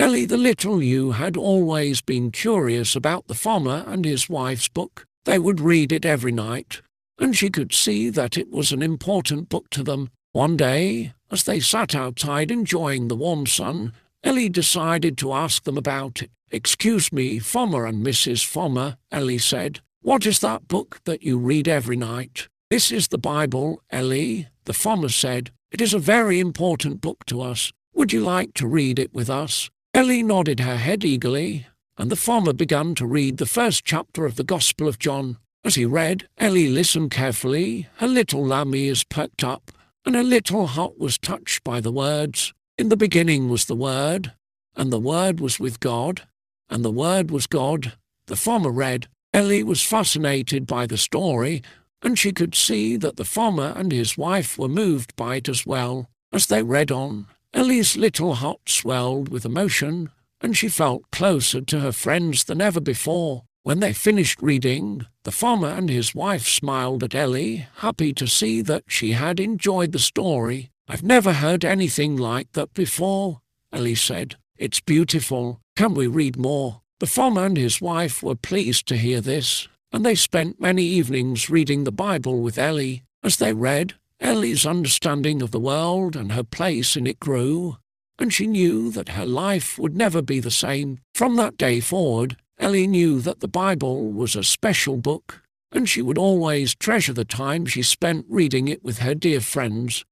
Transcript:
Ellie the little ewe had always been curious about the farmer and his wife's book. They would read it every night, and she could see that it was an important book to them. One day, as they sat outside enjoying the warm sun, Ellie decided to ask them about it. Excuse me, Farmer and Mrs. Farmer, Ellie said. What is that book that you read every night? This is the Bible, Ellie, the farmer said. It is a very important book to us. Would you like to read it with us? Ellie nodded her head eagerly, and the farmer began to read the first chapter of the Gospel of John. As he read, Ellie listened carefully, her little lamb ears perked up, and her little heart was touched by the words. In the beginning was the Word, and the Word was with God, and the Word was God. The farmer read. Ellie was fascinated by the story, and she could see that the farmer and his wife were moved by it as well. As they read on, Ellie's little heart swelled with emotion, and she felt closer to her friends than ever before. When they finished reading, the farmer and his wife smiled at Ellie, happy to see that she had enjoyed the story. I've never heard anything like that before, Ellie said. It's beautiful. Can we read more? The farmer and his wife were pleased to hear this, and they spent many evenings reading the Bible with Ellie. As they read, Ellie's understanding of the world and her place in it grew, and she knew that her life would never be the same. From that day forward, Ellie knew that the Bible was a special book, and she would always treasure the time she spent reading it with her dear friends.